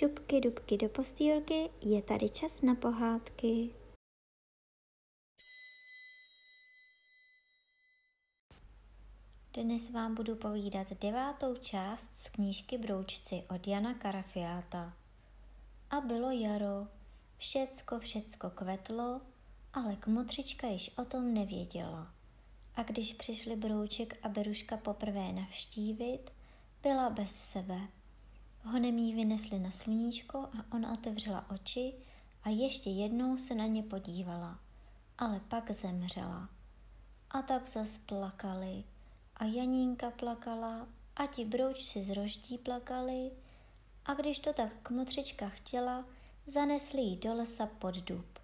šupky dubky do postýlky, je tady čas na pohádky. Dnes vám budu povídat devátou část z knížky Broučci od Jana Karafiáta. A bylo jaro, všecko, všecko kvetlo, ale kmotřička již o tom nevěděla. A když přišli Brouček a Beruška poprvé navštívit, byla bez sebe. Honem jí vynesli na sluníčko a ona otevřela oči a ještě jednou se na ně podívala, ale pak zemřela. A tak zas plakali a Janínka plakala a ti broučci z roždí plakali a když to tak kmotřička chtěla, zanesli ji do lesa pod dub.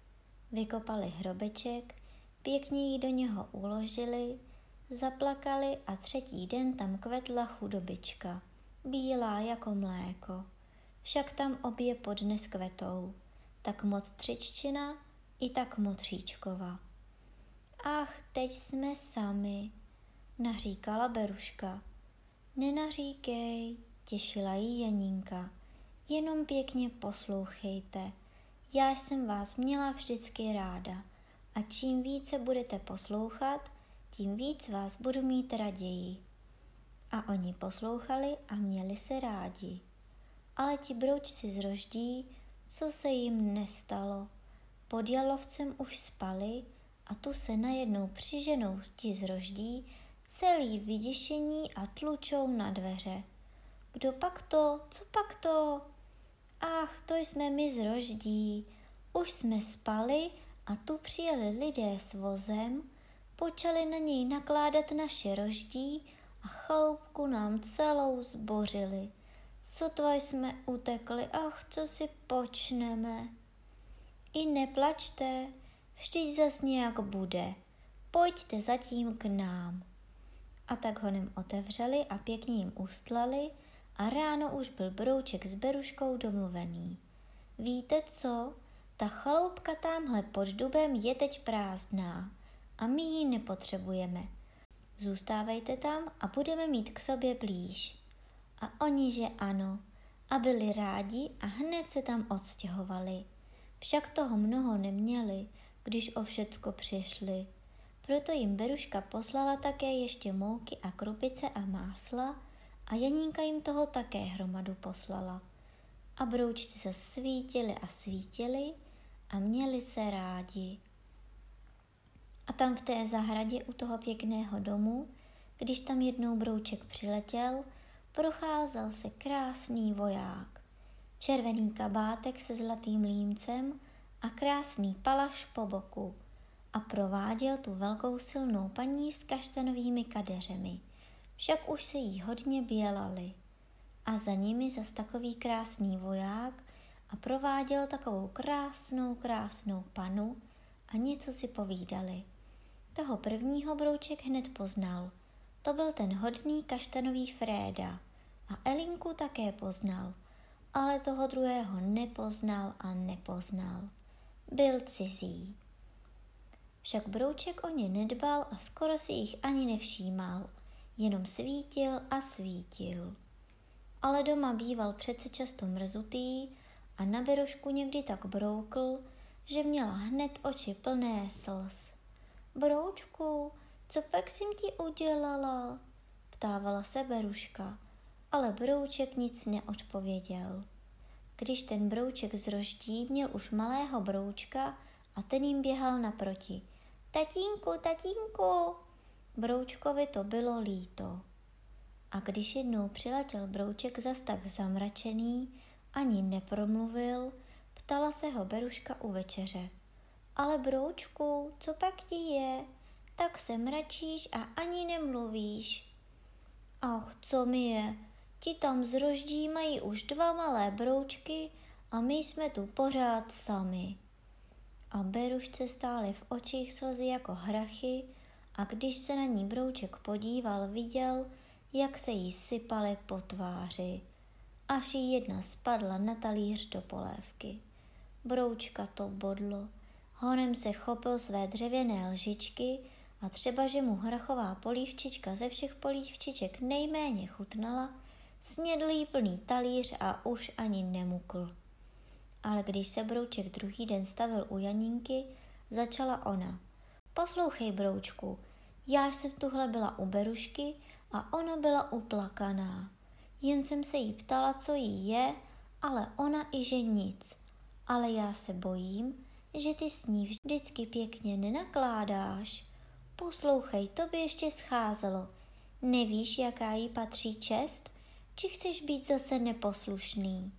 Vykopali hrobeček, pěkně ji do něho uložili, zaplakali a třetí den tam kvetla chudobička bílá jako mléko. Však tam obě podnes kvetou, tak motřiččina i tak motříčkova. Ach, teď jsme sami, naříkala Beruška. Nenaříkej, těšila jí Janinka. Jenom pěkně poslouchejte. Já jsem vás měla vždycky ráda a čím více budete poslouchat, tím víc vás budu mít raději. A oni poslouchali a měli se rádi. Ale ti broučci z roždí, co se jim nestalo? Pod jalovcem už spali a tu se najednou přiženou ti z roždí, celý vyděšení a tlučou na dveře. Kdo pak to? Co pak to? Ach, to jsme my z roždí. Už jsme spali a tu přijeli lidé s vozem, počali na něj nakládat naše roždí a chaloupku nám celou zbořili. Sotva jsme utekli, ach, co si počneme. I neplačte, vždyť zas nějak bude. Pojďte zatím k nám. A tak ho nem otevřeli a pěkně jim ustlali a ráno už byl brouček s Beruškou domluvený. Víte co? Ta chaloupka tamhle pod dubem je teď prázdná a my ji nepotřebujeme. Zůstávejte tam a budeme mít k sobě blíž. A oni, že ano, a byli rádi a hned se tam odstěhovali. Však toho mnoho neměli, když o všecko přišli. Proto jim Beruška poslala také ještě mouky a krupice a másla a Janínka jim toho také hromadu poslala. A broučci se svítili a svítili a měli se rádi. A tam v té zahradě u toho pěkného domu, když tam jednou brouček přiletěl, procházel se krásný voják. Červený kabátek se zlatým límcem a krásný palaš po boku a prováděl tu velkou silnou paní s kaštanovými kadeřemi. Však už se jí hodně bělali. A za nimi zas takový krásný voják a prováděl takovou krásnou, krásnou panu a něco si povídali. Toho prvního brouček hned poznal. To byl ten hodný kaštanový Fréda. A Elinku také poznal, ale toho druhého nepoznal a nepoznal. Byl cizí. Však brouček o ně nedbal a skoro si jich ani nevšímal, jenom svítil a svítil. Ale doma býval přece často mrzutý a na berošku někdy tak broukl, že měla hned oči plné slz. Broučku, co pak jsem ti udělala? Ptávala se Beruška, ale Brouček nic neodpověděl. Když ten Brouček z roždí měl už malého Broučka a ten jim běhal naproti. Tatínku, tatínku! Broučkovi to bylo líto. A když jednou přiletěl Brouček zas tak zamračený, ani nepromluvil, ptala se ho Beruška u večeře. Ale broučku, co pak ti je? Tak se mračíš a ani nemluvíš. Ach, co mi je? Ti tam z roždí mají už dva malé broučky a my jsme tu pořád sami. A Berušce stály v očích slzy jako hrachy a když se na ní brouček podíval, viděl, jak se jí sypaly po tváři, až jí jedna spadla na talíř do polévky. Broučka to bodlo Honem se chopil své dřevěné lžičky a třeba, že mu hrachová polívčička ze všech polívčiček nejméně chutnala, Snědl jí plný talíř a už ani nemukl. Ale když se Brouček druhý den stavil u Janínky, začala ona. Poslouchej, Broučku, já jsem tuhle byla u Berušky a ona byla uplakaná. Jen jsem se jí ptala, co jí je, ale ona i že nic. Ale já se bojím, že ty s ní vždycky pěkně nenakládáš. Poslouchej, to by ještě scházelo. Nevíš, jaká jí patří čest? Či chceš být zase neposlušný?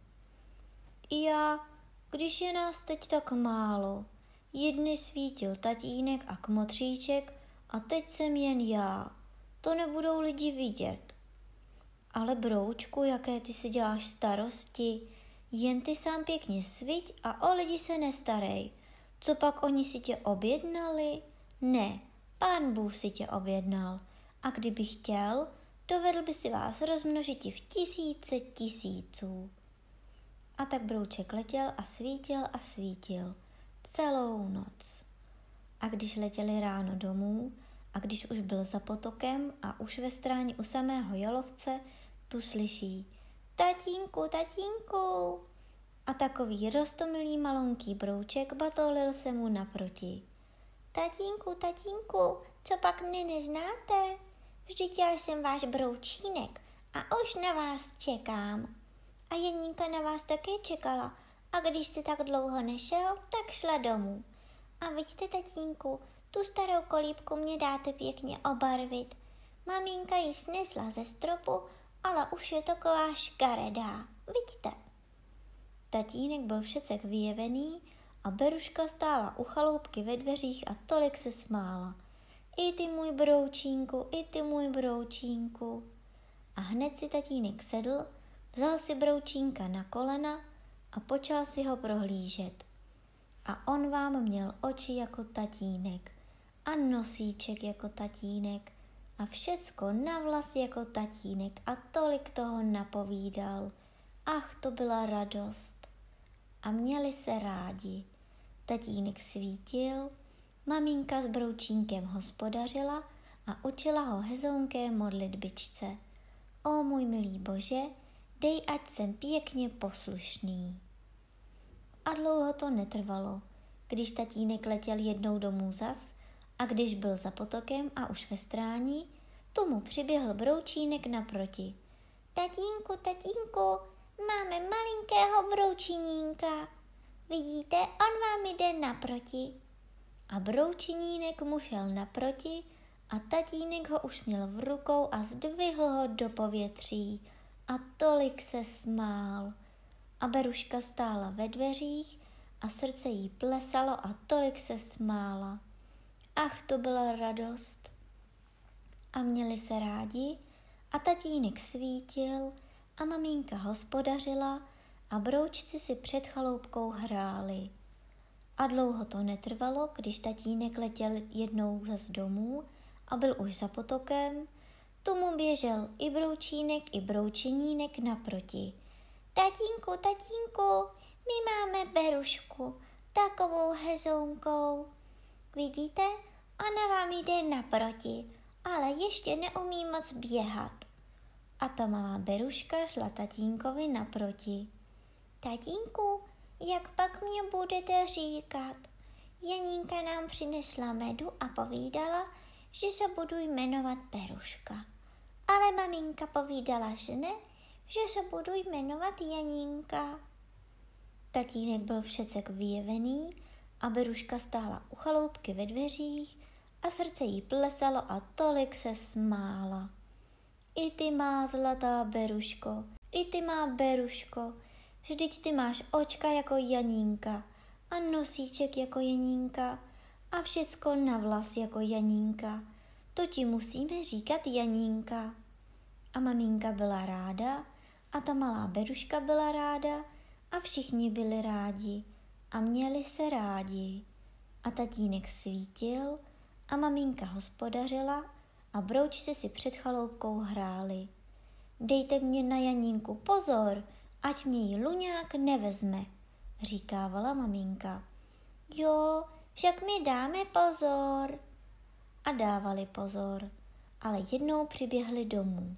Já, když je nás teď tak málo, jedny svítil tatínek a kmotříček a teď jsem jen já. To nebudou lidi vidět. Ale broučku, jaké ty si děláš starosti, jen ty sám pěkně sviť a o lidi se nestarej. Co pak oni si tě objednali? Ne, pán Bůh si tě objednal. A kdyby chtěl, dovedl by si vás rozmnožit v tisíce tisíců. A tak brouček letěl a svítil a svítil celou noc. A když letěli ráno domů, a když už byl za potokem a už ve stráni u samého jalovce, tu slyší Tatínku, tatínku! A takový rostomilý malonký brouček batolil se mu naproti. Tatínku, tatínku, co pak mne neznáte? Vždyť já jsem váš broučínek a už na vás čekám. A Janinka na vás také čekala a když jste tak dlouho nešel, tak šla domů. A vidíte, tatínku, tu starou kolíbku mě dáte pěkně obarvit. Maminka ji snesla ze stropu, ale už je taková škaredá. Vidíte? Tatínek byl všecek vyjevený a Beruška stála u chaloupky ve dveřích a tolik se smála. I ty můj broučínku, i ty můj broučínku. A hned si tatínek sedl, vzal si broučínka na kolena a počal si ho prohlížet. A on vám měl oči jako tatínek a nosíček jako tatínek a všecko na vlas jako tatínek a tolik toho napovídal. Ach, to byla radost. A měli se rádi. Tatínek svítil, maminka s broučínkem hospodařila a učila ho hezounké modlitbičce. O můj milý bože, dej, ať jsem pěkně poslušný. A dlouho to netrvalo. Když tatínek letěl jednou domů zas, a když byl za potokem a už ve strání, tomu přiběhl broučínek naproti. Tatínku, tatínku, máme malinkého broučinínka. Vidíte, on vám jde naproti. A broučinínek mu šel naproti a tatínek ho už měl v rukou a zdvihl ho do povětří a tolik se smál. A Beruška stála ve dveřích a srdce jí plesalo a tolik se smála. Ach, to byla radost. A měli se rádi a tatínek svítil a maminka hospodařila a broučci si před chaloupkou hráli. A dlouho to netrvalo, když tatínek letěl jednou z domů a byl už za potokem, tomu běžel i broučínek, i broučinínek naproti. Tatínku, tatínku, my máme berušku, takovou hezounkou. Vidíte, ona vám jde naproti, ale ještě neumí moc běhat. A ta malá beruška šla tatínkovi naproti. Tatínku, jak pak mě budete říkat? Janínka nám přinesla medu a povídala, že se budu jmenovat Beruška. Ale maminka povídala, že ne, že se budu jmenovat Janínka. Tatínek byl všecek vyjevený a Beruška stála u chaloupky ve dveřích a srdce jí plesalo a tolik se smála. I ty má zlatá Beruško, i ty má Beruško, vždyť ty máš očka jako Janínka a nosíček jako Janínka a všecko na vlas jako Janínka. To ti musíme říkat Janínka. A maminka byla ráda a ta malá Beruška byla ráda a všichni byli rádi a měli se rádi. A tatínek svítil a maminka hospodařila a broučci si před chaloupkou hráli. Dejte mě na Janínku pozor, ať mě jí luňák nevezme, říkávala maminka. Jo, však mi dáme pozor. A dávali pozor, ale jednou přiběhli domů.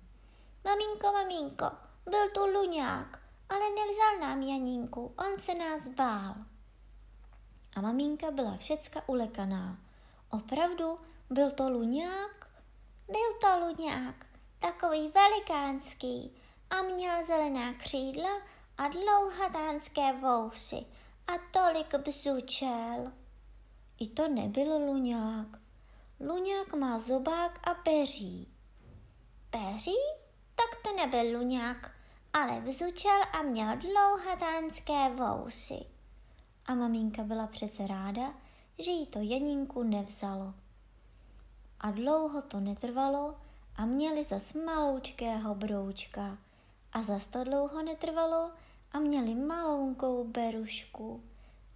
Maminko, maminko, byl tu luňák, ale nevzal nám Janinku, on se nás bál. A maminka byla všecka ulekaná. Opravdu, byl to luňák? Byl to luňák, takový velikánský a měl zelená křídla a dlouhatánské vousy a tolik bzučel. I to nebyl luňák. Luňák má zobák a peří. Peří? Tak to nebyl luňák, ale vzučel a měl dlouhatánské vousy. A maminka byla přece ráda, že jí to Janinku nevzalo. A dlouho to netrvalo a měli zas maloučkého broučka. A zas to dlouho netrvalo a měli maloukou berušku.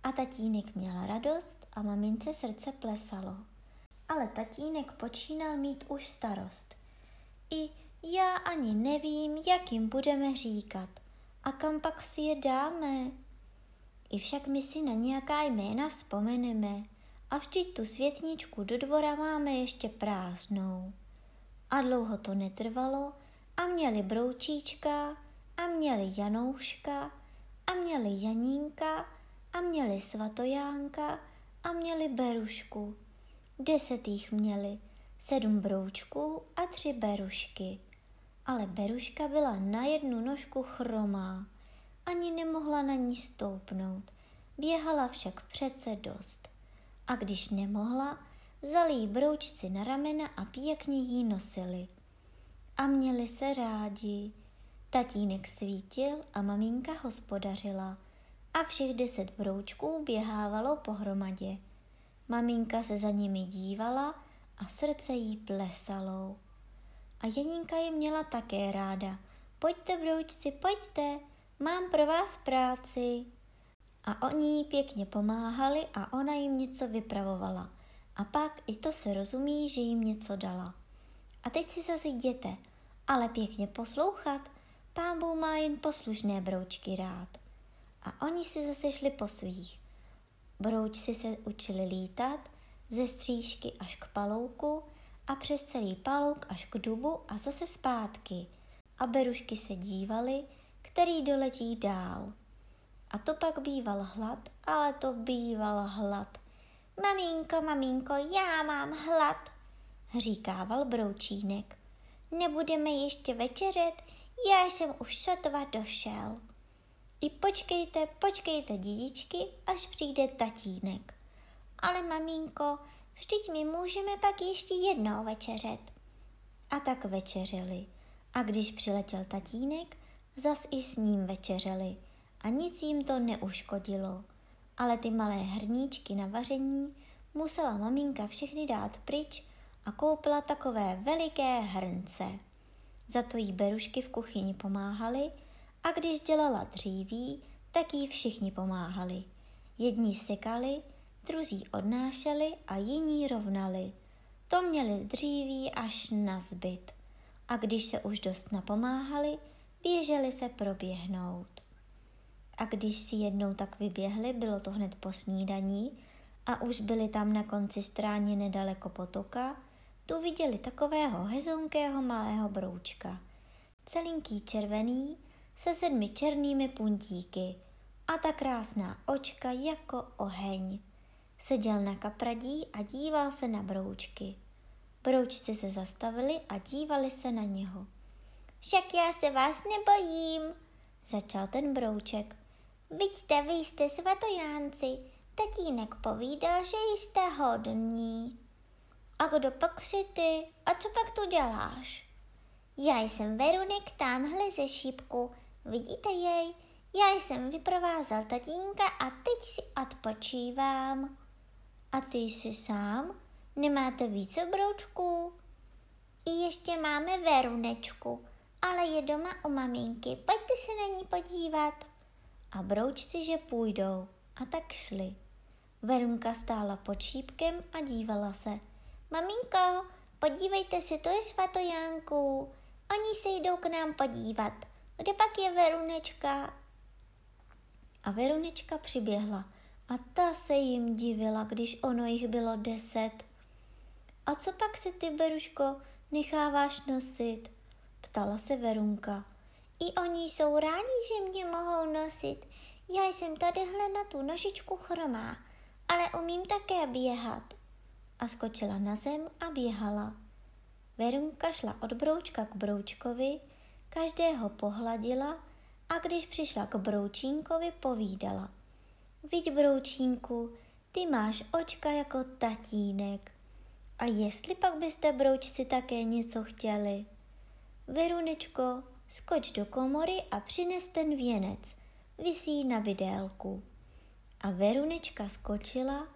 A tatínek měl radost a mamince srdce plesalo. Ale tatínek počínal mít už starost. I já ani nevím, jak jim budeme říkat a kam pak si je dáme. I však my si na nějaká jména vzpomeneme a vždyť tu světničku do dvora máme ještě prázdnou. A dlouho to netrvalo a měli broučíčka a měli Janouška a měli Janínka a měli Svatojánka a měli Berušku. Deset jich měli, sedm broučků a tři berušky. Ale Beruška byla na jednu nožku chromá, ani nemohla na ní stoupnout. Běhala však přece dost. A když nemohla, vzali jí broučci na ramena a pěkně jí nosili. A měli se rádi. Tatínek svítil a maminka hospodařila a všech deset broučků běhávalo pohromadě. Maminka se za nimi dívala a srdce jí plesalo. A Janinka je měla také ráda. Pojďte, broučci, pojďte, mám pro vás práci. A oni jí pěkně pomáhali a ona jim něco vypravovala. A pak i to se rozumí, že jim něco dala. A teď si zase jděte, ale pěkně poslouchat. Pán Bůh má jen poslušné broučky rád. A oni si zase šli po svých. Broučci se učili lítat ze střížky až k palouku a přes celý palouk až k dubu a zase zpátky. A berušky se dívaly, který doletí dál. A to pak býval hlad, ale to býval hlad. Maminko, maminko, já mám hlad, říkával broučínek. Nebudeme ještě večeřet, já jsem už sotva došel. I počkejte, počkejte, dědičky, až přijde tatínek. Ale maminko, vždyť my můžeme pak ještě jednou večeřet. A tak večeřeli. A když přiletěl tatínek, zas i s ním večeřeli. A nic jim to neuškodilo. Ale ty malé hrníčky na vaření musela maminka všechny dát pryč a koupila takové veliké hrnce. Za to jí berušky v kuchyni pomáhali a když dělala dříví, tak jí všichni pomáhali. Jedni sekali, druzí odnášeli a jiní rovnali. To měli dříví až na zbyt. A když se už dost napomáhali, běželi se proběhnout. A když si jednou tak vyběhli, bylo to hned po snídaní a už byli tam na konci stráně nedaleko potoka, tu viděli takového hezonkého malého broučka. Celinký červený, se sedmi černými puntíky a ta krásná očka jako oheň. Seděl na kapradí a díval se na broučky. Broučci se zastavili a dívali se na něho. Však já se vás nebojím, začal ten brouček. Vidíte, vy jste svatojánci, tatínek povídal, že jste hodní. A kdo pak si ty? A co pak tu děláš? Já jsem Verunek tamhle ze šípku, Vidíte jej? Já jsem vyprovázel tatínka a teď si odpočívám. A ty jsi sám? Nemáte více broučků? I ještě máme Verunečku, ale je doma u maminky. Pojďte se na ní podívat. A broučci, že půjdou. A tak šli. Verunka stála pod šípkem a dívala se. Maminko, podívejte se, to je svatojánku. Oni se jdou k nám podívat. Kde pak je Verunečka? A Verunečka přiběhla a ta se jim divila, když ono jich bylo deset. A co pak se ty, Beruško, necháváš nosit? Ptala se Verunka. I oni jsou rádi, že mě mohou nosit. Já jsem tadyhle na tu nožičku chromá, ale umím také běhat. A skočila na zem a běhala. Verunka šla od broučka k broučkovi, každého pohladila a když přišla k broučínkovi, povídala. Vidť, broučínku, ty máš očka jako tatínek. A jestli pak byste broučci také něco chtěli? Verunečko, skoč do komory a přines ten věnec. Vysí na vidélku. A Verunečka skočila,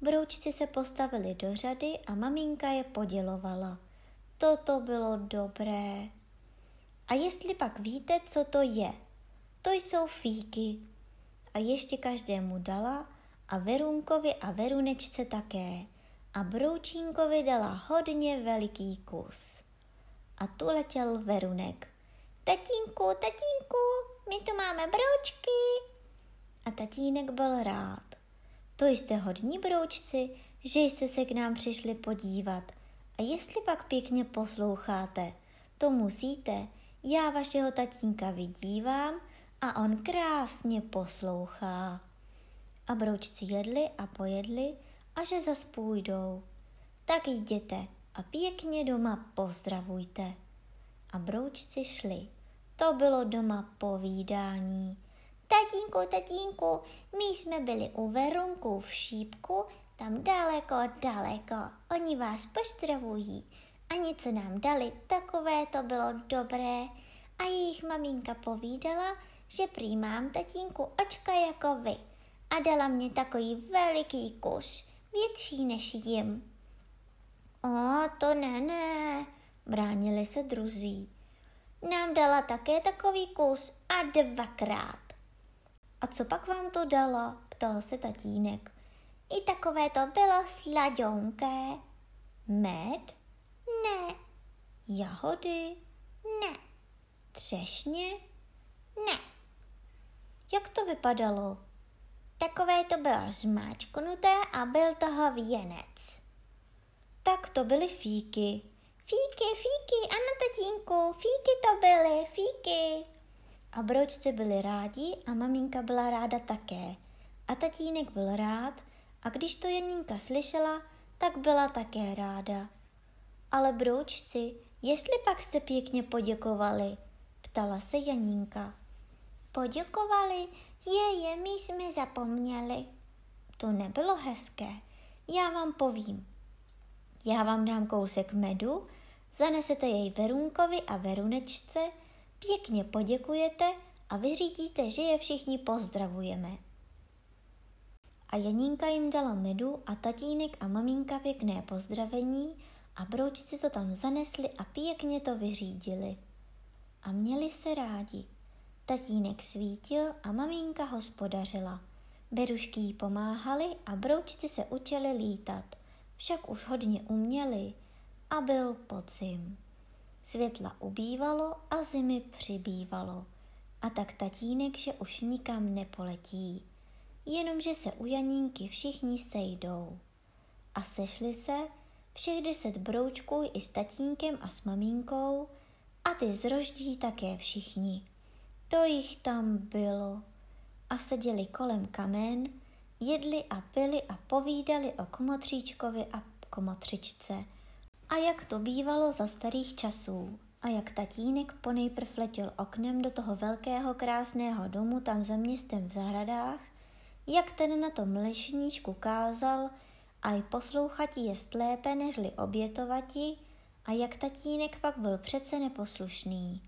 broučci se postavili do řady a maminka je podělovala. Toto bylo dobré. A jestli pak víte, co to je? To jsou fíky. A ještě každému dala a Verunkovi a Verunečce také. A Broučínkovi dala hodně veliký kus. A tu letěl Verunek. Tatínku, tatínku, my tu máme broučky. A tatínek byl rád. To jste hodní broučci, že jste se k nám přišli podívat. A jestli pak pěkně posloucháte, to musíte. Já vašeho tatínka vidívám a on krásně poslouchá. A broučci jedli a pojedli a že zas půjdou. Tak jděte a pěkně doma pozdravujte. A broučci šli. To bylo doma povídání. Tatínku, tatínku, my jsme byli u Verunku v šípku, tam daleko, daleko. Oni vás pozdravují a něco nám dali, takové to bylo dobré. A jejich maminka povídala, že prý mám tatínku očka jako vy a dala mě takový veliký kus, větší než jim. O, to ne, ne, bránili se druzí. Nám dala také takový kus a dvakrát. A co pak vám to dala? ptal se tatínek. I takové to bylo sladěnké. Med? Ne. Jahody? Ne. Třešně? Ne. Jak to vypadalo? Takové to bylo zmáčknuté a byl toho věnec. Tak to byly fíky. Fíky, fíky, ano tatínku, fíky to byly, fíky. A bročci byli rádi a maminka byla ráda také. A tatínek byl rád a když to Janinka slyšela, tak byla také ráda. Ale broučci, jestli pak jste pěkně poděkovali, ptala se Janinka. Poděkovali? Je, je, my jsme zapomněli. To nebylo hezké. Já vám povím. Já vám dám kousek medu, zanesete jej Verunkovi a Verunečce, pěkně poděkujete a vyřídíte, že je všichni pozdravujeme. A Janinka jim dala medu a tatínek a maminka pěkné pozdravení a broučci to tam zanesli a pěkně to vyřídili. A měli se rádi. Tatínek svítil a maminka hospodařila. Berušky jí pomáhali a broučci se učili lítat. Však už hodně uměli a byl podzim. Světla ubývalo a zimy přibývalo. A tak tatínek, že už nikam nepoletí. Jenomže se u Janínky všichni sejdou. A sešli se všech deset broučků i s tatínkem a s maminkou a ty zroždí také všichni. To jich tam bylo. A seděli kolem kamen, jedli a pili a povídali o komotříčkovi a komotřičce. A jak to bývalo za starých časů. A jak tatínek ponejprv letěl oknem do toho velkého krásného domu tam za městem v zahradách, jak ten na tom lešníčku kázal, a i poslouchatí jest lépe nežli obětovati, a jak tatínek pak byl přece neposlušný.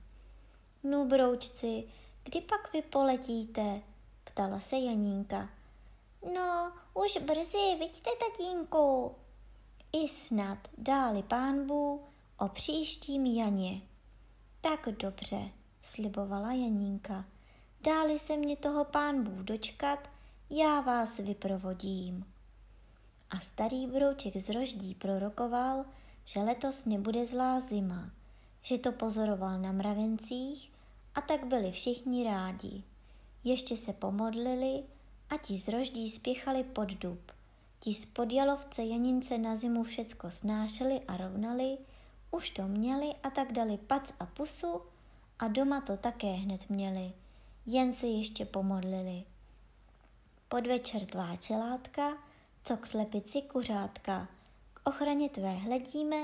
No, broučci, kdy pak vy poletíte? ptala se Janínka. No, už brzy, vidíte, tatínku. I snad dáli pánbu o příštím Janě. Tak dobře, slibovala Janínka. Dáli se mě toho pánbů dočkat, já vás vyprovodím. A starý brouček z roždí prorokoval, že letos nebude zlá zima, že to pozoroval na mravencích a tak byli všichni rádi. Ještě se pomodlili a ti z roždí spěchali pod dub. Ti z podjalovce Janince na zimu všecko snášeli a rovnali, už to měli a tak dali pac a pusu a doma to také hned měli, jen se ještě pomodlili. Podvečer tvá čelátka, co k slepici kuřátka, k ochraně tvé hledíme,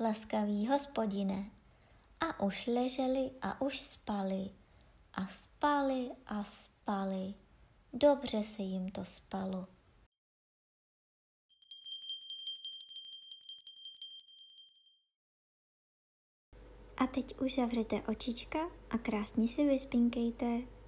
laskavý hospodine. A už leželi a už spali, a spali a spali. Dobře se jim to spalo. A teď už zavřete očička a krásně si vyspinkejte.